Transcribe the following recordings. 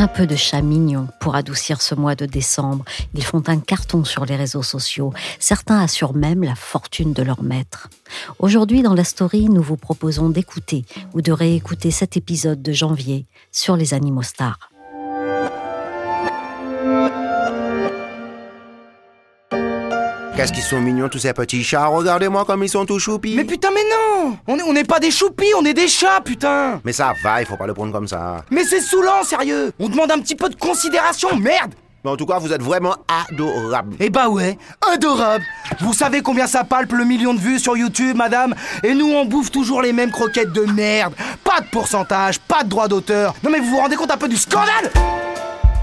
Un peu de chat mignon pour adoucir ce mois de décembre. Ils font un carton sur les réseaux sociaux. Certains assurent même la fortune de leur maître. Aujourd'hui, dans la story, nous vous proposons d'écouter ou de réécouter cet épisode de janvier sur les animaux stars. Qu'est-ce qu'ils sont mignons tous ces petits chats Regardez-moi comme ils sont tout choupis Mais putain, mais non On est- On n'est pas des choupis, on est des chats, putain Mais ça va, il faut pas le prendre comme ça. Mais c'est saoulant, sérieux On demande un petit peu de considération, merde Mais en tout cas, vous êtes vraiment adorables. Eh bah ouais, adorable Vous savez combien ça palpe le million de vues sur YouTube, madame Et nous, on bouffe toujours les mêmes croquettes de merde Pas de pourcentage, pas de droit d'auteur Non mais vous vous rendez compte un peu du scandale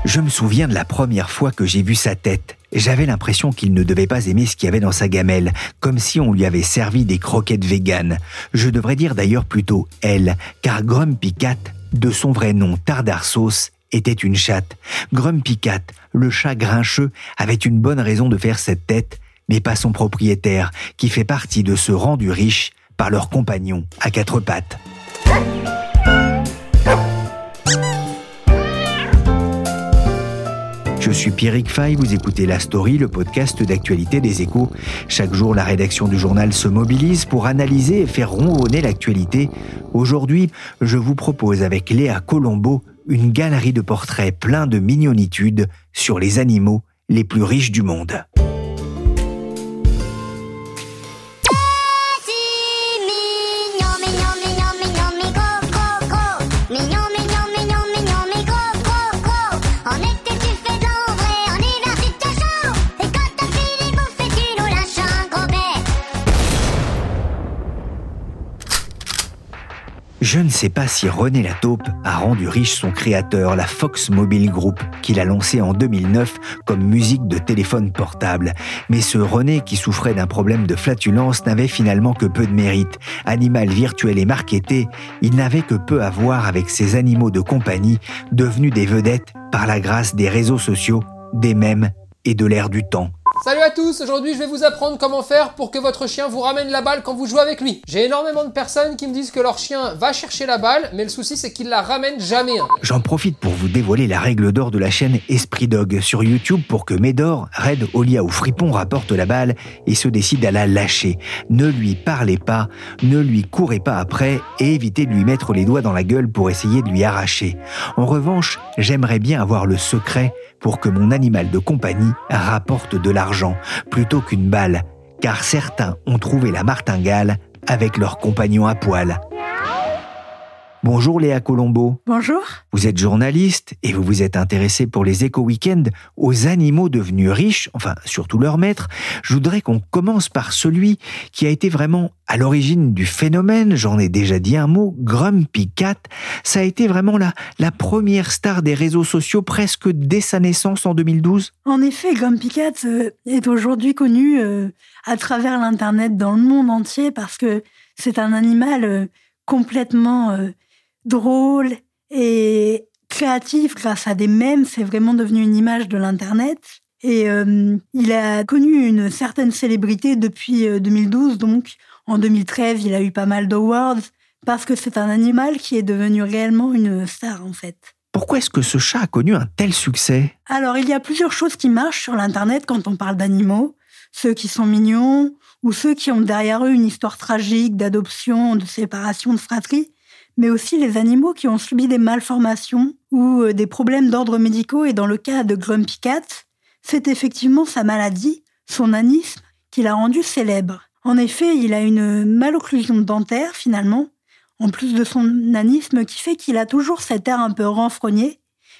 Je me souviens de la première fois que j'ai vu sa tête. J'avais l'impression qu'il ne devait pas aimer ce qu'il y avait dans sa gamelle, comme si on lui avait servi des croquettes véganes. Je devrais dire d'ailleurs plutôt elle, car Grumpy Cat, de son vrai nom Tardar Sauce, était une chatte. Grumpy Cat, le chat grincheux, avait une bonne raison de faire cette tête, mais pas son propriétaire, qui fait partie de ce rendu riche par leur compagnon à quatre pattes. Je suis Pierrick Fay, vous écoutez La Story, le podcast d'actualité des échos. Chaque jour, la rédaction du journal se mobilise pour analyser et faire ronronner l'actualité. Aujourd'hui, je vous propose avec Léa Colombo une galerie de portraits pleins de mignonitude sur les animaux les plus riches du monde. Je ne sais pas si René Lataupe a rendu riche son créateur, la Fox Mobile Group, qu'il a lancé en 2009 comme musique de téléphone portable. Mais ce René, qui souffrait d'un problème de flatulence, n'avait finalement que peu de mérite. Animal virtuel et marketé, il n'avait que peu à voir avec ces animaux de compagnie, devenus des vedettes par la grâce des réseaux sociaux, des mèmes et de l'ère du temps. Salut à tous, aujourd'hui je vais vous apprendre comment faire pour que votre chien vous ramène la balle quand vous jouez avec lui. J'ai énormément de personnes qui me disent que leur chien va chercher la balle, mais le souci c'est qu'il la ramène jamais. hein. J'en profite pour vous dévoiler la règle d'or de la chaîne Esprit Dog sur YouTube pour que Médor, Red, Olia ou Fripon rapportent la balle et se décident à la lâcher. Ne lui parlez pas, ne lui courez pas après et évitez de lui mettre les doigts dans la gueule pour essayer de lui arracher. En revanche, j'aimerais bien avoir le secret pour que mon animal de compagnie rapporte de plutôt qu'une balle, car certains ont trouvé la martingale avec leur compagnon à poil. Bonjour Léa Colombo. Bonjour. Vous êtes journaliste et vous vous êtes intéressé pour les éco-weekends aux animaux devenus riches, enfin surtout leurs maîtres. Je voudrais qu'on commence par celui qui a été vraiment à l'origine du phénomène, j'en ai déjà dit un mot, Grumpy Cat. Ça a été vraiment la, la première star des réseaux sociaux presque dès sa naissance en 2012. En effet, Grumpy Cat euh, est aujourd'hui connu euh, à travers l'Internet dans le monde entier parce que c'est un animal euh, complètement drôle et créatif grâce à des mèmes. C'est vraiment devenu une image de l'Internet. Et euh, il a connu une certaine célébrité depuis euh, 2012. Donc, en 2013, il a eu pas mal d'awards parce que c'est un animal qui est devenu réellement une star, en fait. Pourquoi est-ce que ce chat a connu un tel succès? Alors, il y a plusieurs choses qui marchent sur l'Internet quand on parle d'animaux. Ceux qui sont mignons ou ceux qui ont derrière eux une histoire tragique d'adoption, de séparation, de fratrie, mais aussi les animaux qui ont subi des malformations ou euh, des problèmes d'ordre médicaux. Et dans le cas de Grumpy Cat, c'est effectivement sa maladie, son anisme, qui l'a rendu célèbre. En effet, il a une malocclusion dentaire finalement, en plus de son nanisme qui fait qu'il a toujours cet air un peu renfrogné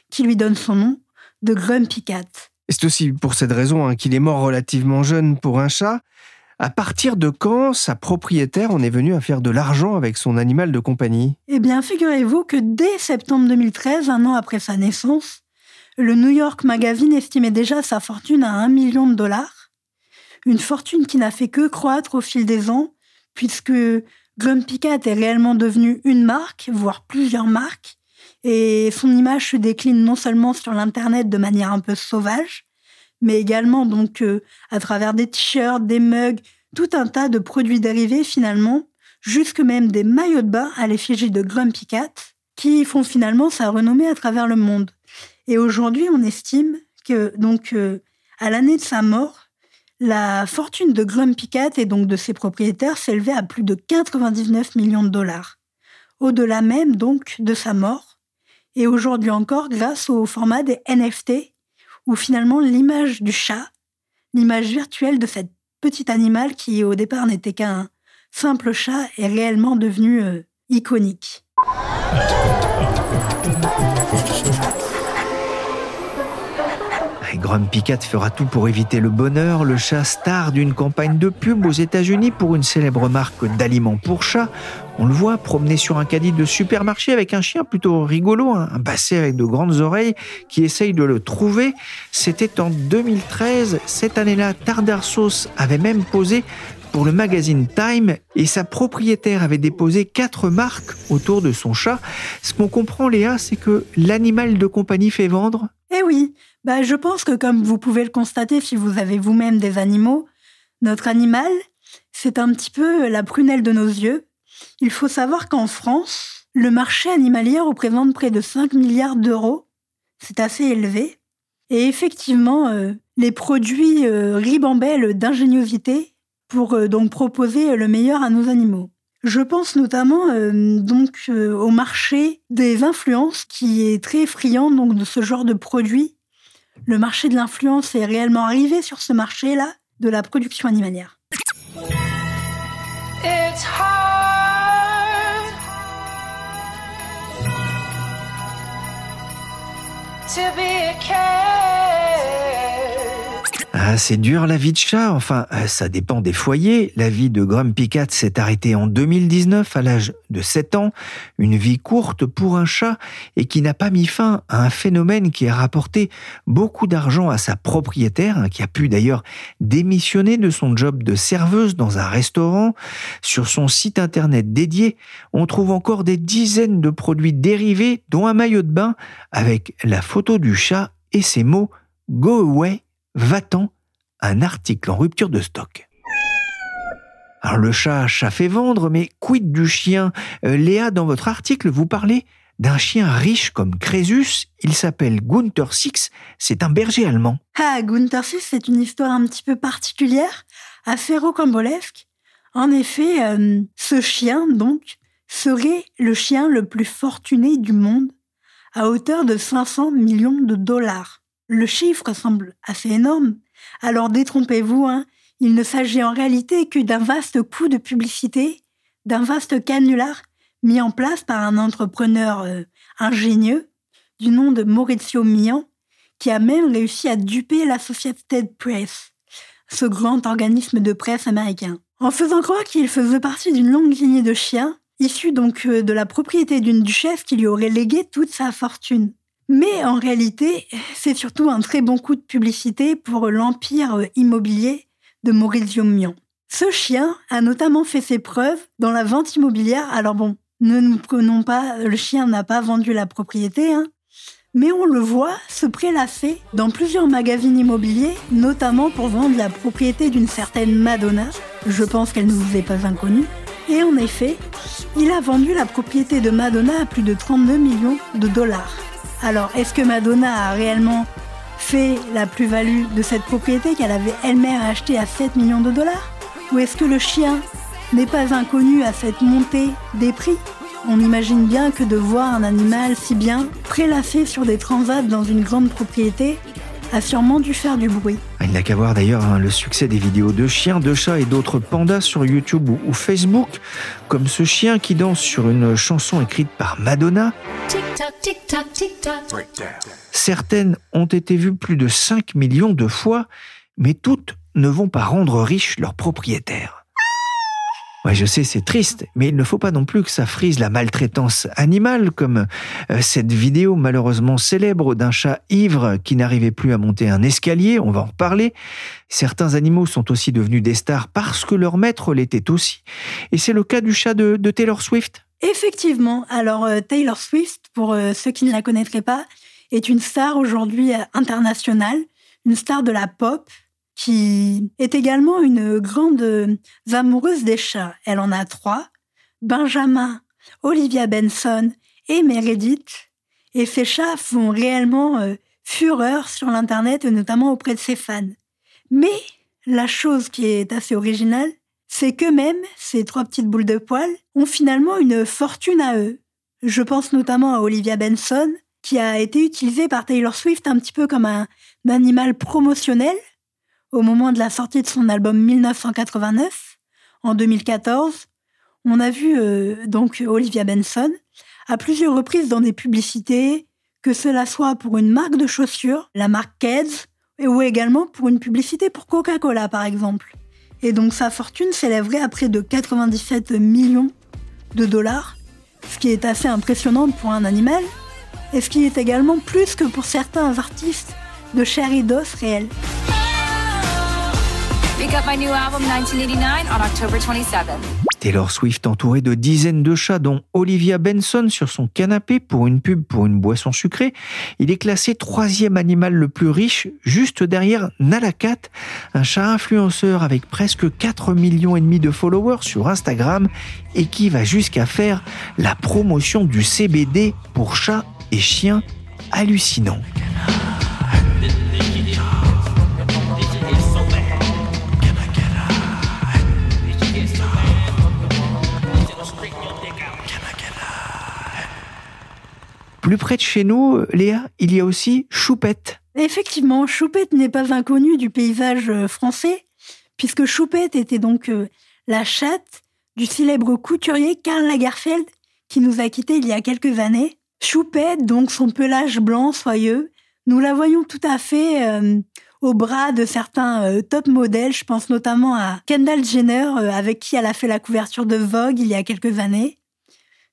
qui lui donne son nom de Grumpy Cat. C'est aussi pour cette raison hein, qu'il est mort relativement jeune pour un chat. À partir de quand sa propriétaire en est venue à faire de l'argent avec son animal de compagnie? Eh bien, figurez-vous que dès septembre 2013, un an après sa naissance, le New York Magazine estimait déjà sa fortune à un million de dollars. Une fortune qui n'a fait que croître au fil des ans, puisque Grumpy Cat est réellement devenu une marque, voire plusieurs marques, et son image se décline non seulement sur l'Internet de manière un peu sauvage, mais également donc euh, à travers des t-shirts, des mugs, tout un tas de produits dérivés finalement, jusque même des maillots de bain à l'effigie de Grumpy Cat. qui font finalement sa renommée à travers le monde. Et aujourd'hui, on estime que, donc, euh, à l'année de sa mort, la fortune de Grumpy Cat et donc de ses propriétaires s'élevait à plus de 99 millions de dollars. Au-delà même, donc, de sa mort. Et aujourd'hui encore, grâce au format des NFT, où finalement l'image du chat, l'image virtuelle de cet petit animal qui au départ n'était qu'un simple chat, est réellement devenu euh, iconique. Grumpy Cat fera tout pour éviter le bonheur. Le chat star d'une campagne de pub aux États-Unis pour une célèbre marque d'aliments pour chats. On le voit promener sur un caddie de supermarché avec un chien plutôt rigolo, hein, un basset avec de grandes oreilles qui essaye de le trouver. C'était en 2013. Cette année-là, Tardarsos avait même posé pour le magazine Time et sa propriétaire avait déposé quatre marques autour de son chat. Ce qu'on comprend, Léa, c'est que l'animal de compagnie fait vendre. Eh oui, bah, je pense que comme vous pouvez le constater si vous avez vous-même des animaux, notre animal, c'est un petit peu la prunelle de nos yeux. Il faut savoir qu'en France, le marché animalier représente près de 5 milliards d'euros. C'est assez élevé. Et effectivement, euh, les produits euh, ribambellent d'ingéniosité pour euh, donc proposer le meilleur à nos animaux. Je pense notamment euh, donc au marché des influences qui est très friand donc de ce genre de produits. Le marché de l'influence est réellement arrivé sur ce marché-là de la production animalière. Ah, c'est dur la vie de chat. Enfin, euh, ça dépend des foyers. La vie de Grumpy Cat s'est arrêtée en 2019 à l'âge de 7 ans. Une vie courte pour un chat et qui n'a pas mis fin à un phénomène qui a rapporté beaucoup d'argent à sa propriétaire, hein, qui a pu d'ailleurs démissionner de son job de serveuse dans un restaurant. Sur son site internet dédié, on trouve encore des dizaines de produits dérivés, dont un maillot de bain avec la photo du chat et ces mots Go away, va-t'en, un article en rupture de stock. Alors le chat, chat fait vendre, mais quid du chien? Euh, Léa, dans votre article, vous parlez d'un chien riche comme Crésus. Il s'appelle Gunther Six. C'est un berger allemand. Ah, Gunther Six, c'est une histoire un petit peu particulière, assez rocambolesque. En effet, euh, ce chien, donc, serait le chien le plus fortuné du monde, à hauteur de 500 millions de dollars. Le chiffre semble assez énorme, alors détrompez-vous, hein, il ne s'agit en réalité que d'un vaste coup de publicité, d'un vaste canular mis en place par un entrepreneur euh, ingénieux du nom de Maurizio Mian, qui a même réussi à duper l'Associated Press, ce grand organisme de presse américain. En faisant croire qu'il faisait partie d'une longue lignée de chiens, issus donc euh, de la propriété d'une duchesse qui lui aurait légué toute sa fortune. Mais en réalité, c'est surtout un très bon coup de publicité pour l'empire euh, immobilier de Maurizio Mian. Ce chien a notamment fait ses preuves dans la vente immobilière. Alors bon, ne nous prenons pas, le chien n'a pas vendu la propriété, hein, mais on le voit se prélasser dans plusieurs magazines immobiliers, notamment pour vendre la propriété d'une certaine Madonna. Je pense qu'elle ne vous est pas inconnue. Et en effet, il a vendu la propriété de Madonna à plus de 32 millions de dollars. Alors, est-ce que Madonna a réellement fait la plus-value de cette propriété qu'elle avait elle-même achetée à 7 millions de dollars Ou est-ce que le chien n'est pas inconnu à cette montée des prix On imagine bien que de voir un animal si bien prélassé sur des transats dans une grande propriété a sûrement dû faire du bruit. Il n'a qu'à voir d'ailleurs hein, le succès des vidéos de chiens, de chats et d'autres pandas sur YouTube ou, ou Facebook, comme ce chien qui danse sur une chanson écrite par Madonna. Tic-tac, tic-tac, tic-tac. Certaines ont été vues plus de 5 millions de fois, mais toutes ne vont pas rendre riches leurs propriétaires. Je sais, c'est triste, mais il ne faut pas non plus que ça frise la maltraitance animale, comme euh, cette vidéo malheureusement célèbre d'un chat ivre qui n'arrivait plus à monter un escalier, on va en reparler. Certains animaux sont aussi devenus des stars parce que leur maître l'était aussi. Et c'est le cas du chat de, Taylor Swift. Effectivement, alors euh, Taylor Swift, pour euh, ceux qui ne la connaîtraient pas, est une star aujourd'hui internationale, une star de la pop, qui est également une grande euh, amoureuse des chats. Elle en a trois, Benjamin, Olivia Benson et Meredith. Et ces chats font réellement euh, fureur sur l'Internet, notamment auprès de ses fans. Mais la chose qui est assez originale, c'est qu'eux-mêmes, ces trois petites boules de poils, ont finalement une fortune à eux. Je pense notamment à Olivia Benson, qui a été utilisée par Taylor Swift un petit peu comme un, animal promotionnel au moment de la sortie de son album 1989, en 2014. On a vu euh, donc Olivia Benson à plusieurs reprises dans des publicités, que cela soit pour une marque de chaussures, la marque Keds, ou également pour une publicité pour Coca-Cola par exemple. Et donc sa fortune s'élèverait à près de 97 millions de dollars, ce qui est assez impressionnant pour un animal, et ce qui est également plus que pour certains artistes de chair et d'os réels. We got my new album 1989 on October 27th. Taylor Swift entourée de dizaines de chats, dont Olivia Benson sur son canapé pour une pub pour une boisson sucrée. Il est classé troisième animal le plus riche, juste derrière Nalakat, un chat influenceur avec presque 4 millions et demi de followers sur Instagram et qui va jusqu'à faire la promotion du CBD pour chats et chiens hallucinant. Plus près de chez nous, Léa, il y a aussi Choupette. Effectivement, Choupette n'est pas inconnue du paysage euh, français, puisque Choupette était donc euh, la chatte du célèbre couturier Karl Lagerfeld, qui nous a quittés il y a quelques années. Choupette, donc son pelage blanc soyeux, nous la voyons tout à fait euh, au bras de certains euh, top modèles. Je pense notamment à Kendall Jenner, avec qui elle a fait la couverture de Vogue il y a quelques années.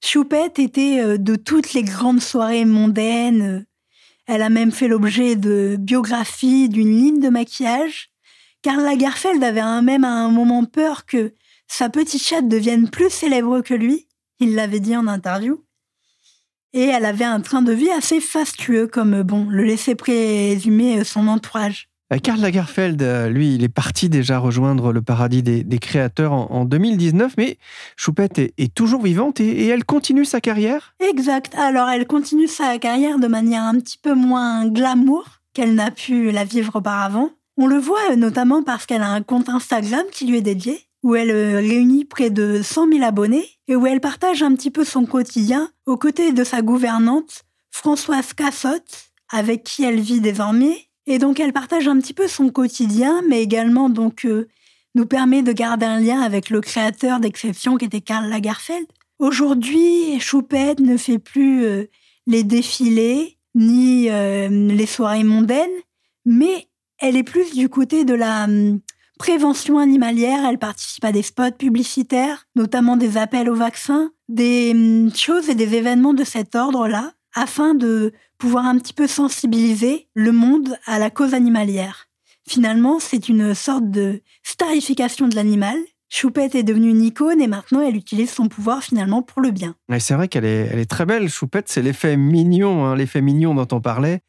Choupette était euh, de toutes les grandes soirées mondaines. Elle a même fait l'objet de biographies, d'une ligne de maquillage. Karl Lagerfeld avait même à un moment peur que sa petite chatte devienne plus célèbre que lui. Il l'avait dit en interview. Et elle avait un train de vie assez fastueux, comme bon, le laissait présumer euh, son entourage. Euh, Karl Lagerfeld, euh, lui, il est parti déjà rejoindre le paradis des, créateurs en, en 2019, mais Choupette est, toujours vivante et, et elle continue sa carrière? Exact. Alors, elle continue sa carrière de manière un petit peu moins glamour qu'elle n'a pu la vivre auparavant. On le voit euh, notamment parce qu'elle a un compte Instagram qui lui est dédié, où elle réunit près de 100 000 abonnés et où elle partage un petit peu son quotidien aux côtés de sa gouvernante, Françoise Cassotte, avec qui elle vit désormais. Et donc, elle partage un petit peu son quotidien, mais également donc euh, nous permet de garder un lien avec le créateur d'Exception qui était Karl Lagerfeld. Aujourd'hui, Choupette ne fait plus euh, les défilés ni euh, les soirées mondaines, mais elle est plus du côté de la hum, prévention animalière. Elle participe à des spots publicitaires, notamment des appels au vaccin, des hum, choses et des événements de cet ordre-là, afin de pouvoir un petit peu sensibiliser le monde à la cause animalière. Finalement, c'est une sorte de starification de l'animal. Choupette est devenue une icône et maintenant elle utilise son pouvoir finalement pour le bien. Et c'est vrai qu'elle est, elle est très belle, Choupette, c'est l'effet mignon, hein, l'effet mignon dont on parlait.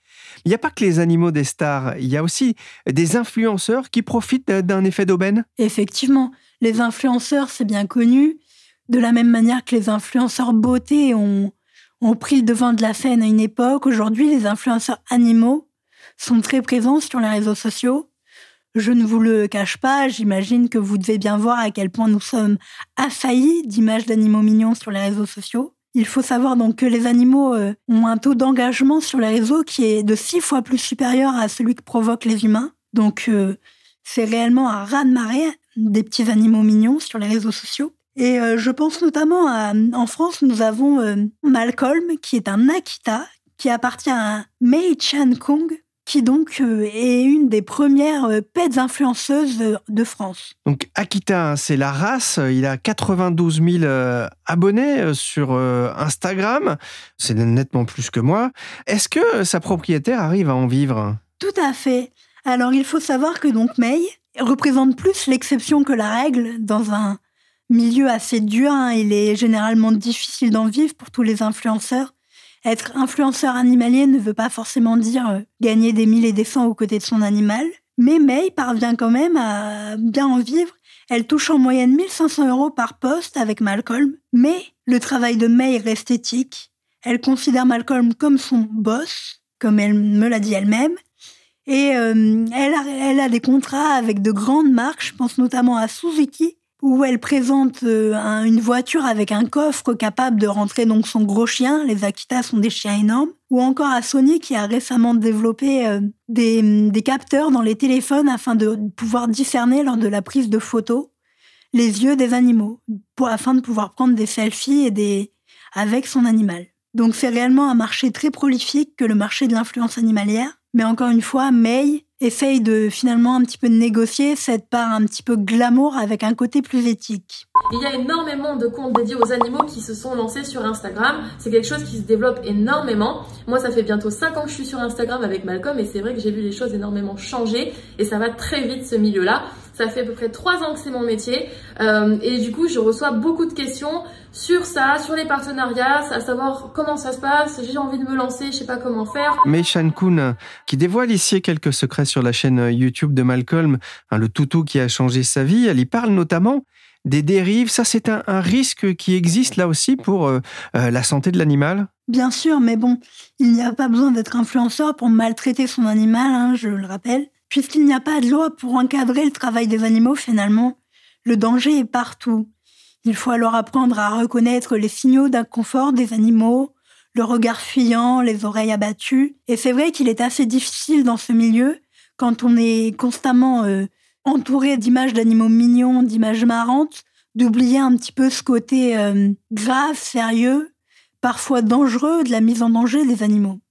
Il n'y a pas que les animaux des stars, il y a aussi des influenceurs qui profitent d'un effet d'aubaine. Effectivement, les influenceurs, c'est bien connu. De la même manière que les influenceurs beauté ont, ont pris le devant de la scène à une époque, aujourd'hui, les influenceurs animaux sont très présents sur les réseaux sociaux. Je ne vous le cache pas, j'imagine que vous devez bien voir à quel point nous sommes assaillis d'images d'animaux mignons sur les réseaux sociaux. Il faut savoir donc que les animaux euh, ont un taux d'engagement sur les réseaux qui est de six fois plus supérieur à celui que provoquent les humains. Donc euh, c'est réellement un raz-de-marée des petits animaux mignons sur les réseaux sociaux. Et euh, je pense notamment à, en France, nous avons euh, Malcolm, qui est un Akita, qui appartient à Mei Chan Kong, qui donc euh, est une des premières pets influenceuses de, France. Donc Akita, hein, c'est la race, il a 92 000 euh, abonnés sur Instagram, c'est nettement plus que moi. Est-ce que sa propriétaire arrive à en vivre? Tout à fait. Alors il faut savoir que donc Mei représente plus l'exception que la règle dans un milieu assez dur. hein. Il est généralement difficile d'en vivre pour tous les influenceurs. Être influenceur animalier ne veut pas forcément dire euh, gagner des mille et des cents aux côtés de son animal. Mais May parvient quand même à bien en vivre. Elle touche en moyenne 1500 euros par poste avec Malcolm. Mais le travail de May reste éthique. Elle considère Malcolm comme son boss, comme elle me l'a dit elle-même. Et euh, elle, a, elle a des contrats avec de grandes marques, je pense notamment à Suzuki, où elle présente euh, un- une voiture avec un coffre capable de rentrer donc son gros chien. Les Akita sont des chiens énormes. Ou encore à Sony qui a récemment développé euh, des, capteurs dans les téléphones afin de pouvoir discerner lors de la prise de photos les yeux des animaux, afin de pouvoir prendre des selfies avec son animal. Donc c'est réellement un marché très prolifique que le marché de l'influence animalière. Mais encore une fois, May essaye de finalement un petit peu négocier cette part un petit peu glamour avec un côté plus éthique. Il y a énormément de comptes dédiés aux animaux qui se sont lancés sur Instagram. C'est quelque chose qui se développe énormément. Moi, ça fait bientôt 5 ans que je suis sur Instagram avec Malcolm et c'est vrai que j'ai vu les choses énormément changer et ça va très vite ce milieu-là. Ça fait à peu près 3 ans que c'est mon métier euh, et du coup, je reçois beaucoup de questions sur ça, sur les partenariats, à savoir comment ça se passe. J'ai envie de me lancer, je sais pas comment faire. Mei Shan Kun, qui dévoile ici quelques secrets sur la chaîne YouTube de Malcolm, hein, le toutou qui a changé sa vie. Elle y parle notamment des dérives. Ça, c'est un, un risque qui existe là aussi pour euh, euh, la santé de l'animal? Bien sûr, mais bon, il n'y a pas besoin d'être influenceur pour maltraiter son animal, hein, je le rappelle, puisqu'il n'y a pas de loi pour encadrer le travail des animaux finalement. Le danger est partout. Il faut alors apprendre à reconnaître les signaux d'inconfort des animaux, le regard fuyant, les oreilles abattues. Et c'est vrai qu'il est assez difficile dans ce milieu, quand on est constamment euh, entouré d'images d'animaux mignons, d'images marrantes, d'oublier un petit peu ce côté euh, grave, sérieux, parfois dangereux de la mise en danger des animaux.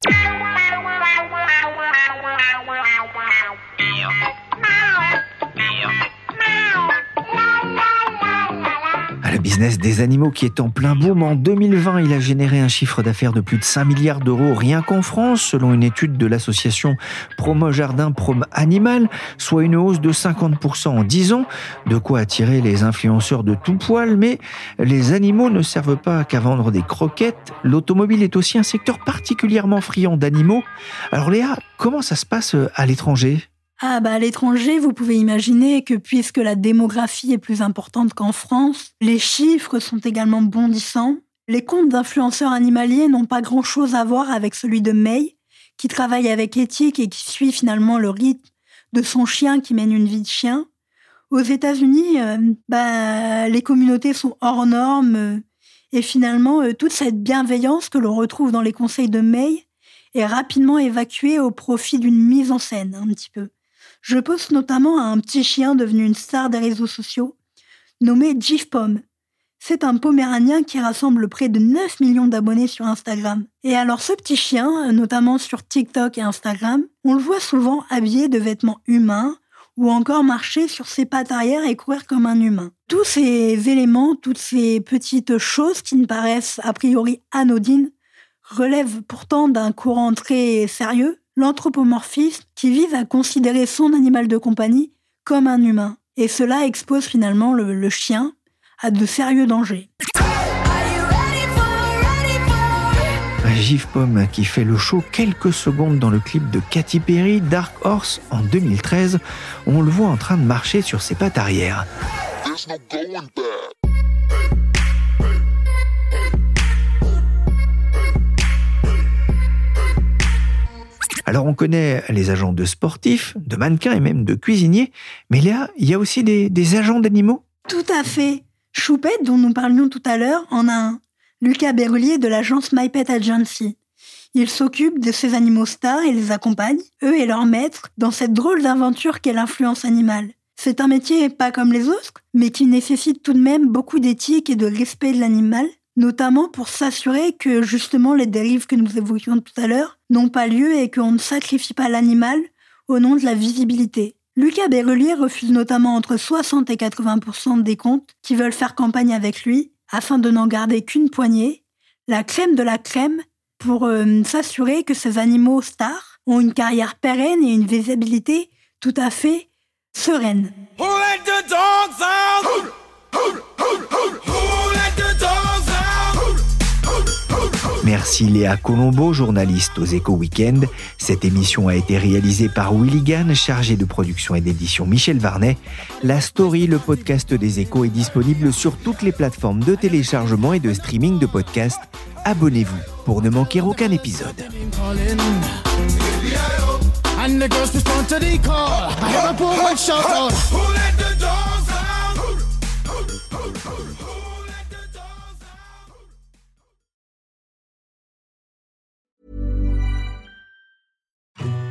Business des animaux qui est en plein boom. En 2020, il a généré un chiffre d'affaires de plus de 5 milliards d'euros rien qu'en France, selon une étude de l'association Promo Jardin Prom Animal, soit une hausse de 50% en 10 ans. De quoi attirer les influenceurs de tout poil, mais les animaux ne servent pas qu'à vendre des croquettes. L'automobile est aussi un secteur particulièrement friand d'animaux. Alors Léa, comment ça se passe euh, à l'étranger? Ah bah à l'étranger, vous pouvez imaginer que puisque la démographie est plus importante qu'en France, les chiffres sont également bondissants. Les comptes d'influenceurs animaliers n'ont pas grand-chose à voir avec celui de May, qui travaille avec éthique et qui suit finalement le rythme de son chien qui mène une vie de chien. Aux États-Unis, euh, bah, les communautés sont hors normes euh, et finalement euh, toute cette bienveillance que l'on retrouve dans les conseils de May est rapidement évacuée au profit d'une mise en scène un petit peu. Je pense notamment à un petit chien devenu une star des réseaux sociaux, nommé Jif Pom. C'est un poméranien qui rassemble près de 9 millions d'abonnés sur Instagram. Et alors ce petit chien, notamment sur TikTok et Instagram, on le voit souvent habillé de vêtements humains ou encore marcher sur ses pattes arrière et courir comme un humain. Tous ces éléments, toutes ces petites choses qui ne paraissent a priori anodines, relèvent pourtant d'un courant très sérieux, l'anthropomorphisme, qui vise à considérer son animal de compagnie comme un humain. Et cela expose finalement le, le chien à de sérieux dangers. Gif Pomme qui fait le show quelques secondes dans le clip de Katy Perry, Dark Horse, en 2013. On le voit en train de marcher sur ses pattes arrière. Alors on connaît les agents de sportifs, de mannequins et même de cuisiniers, mais là, il y a aussi des, agents d'animaux? Tout à fait. Choupette, dont nous parlions tout à l'heure, en a un. Lucas Berrulier de l'agence My Pet Agency. Il s'occupe de ces animaux stars et les accompagne, eux et leurs maîtres, dans cette drôle d'aventure qu'est l'influence animale. C'est un métier pas comme les autres, mais qui nécessite tout de même beaucoup d'éthique et de respect de l'animal, notamment pour s'assurer que justement les dérives que nous évoquions tout à l'heure n'ont pas lieu et qu'on ne sacrifie pas l'animal au nom de la visibilité. Lucas Berrulier refuse notamment entre 60 et 80% des comptes qui veulent faire campagne avec lui, afin de n'en garder qu'une poignée, la crème de la crème, pour euh, s'assurer que ces animaux stars ont une carrière pérenne et une visibilité tout à fait sereine. Let the dogs? Merci Léa Colombo, journaliste aux Échos Weekend. Cette émission a été réalisée par Willy Gann, chargé de production et d'édition Michel Varnet. La Story, le podcast des Échos, est disponible sur toutes les plateformes de téléchargement et de streaming de podcasts. Abonnez-vous pour ne manquer aucun épisode. And the girls respond to the call. I hear a poor one shout out. Who let the dogs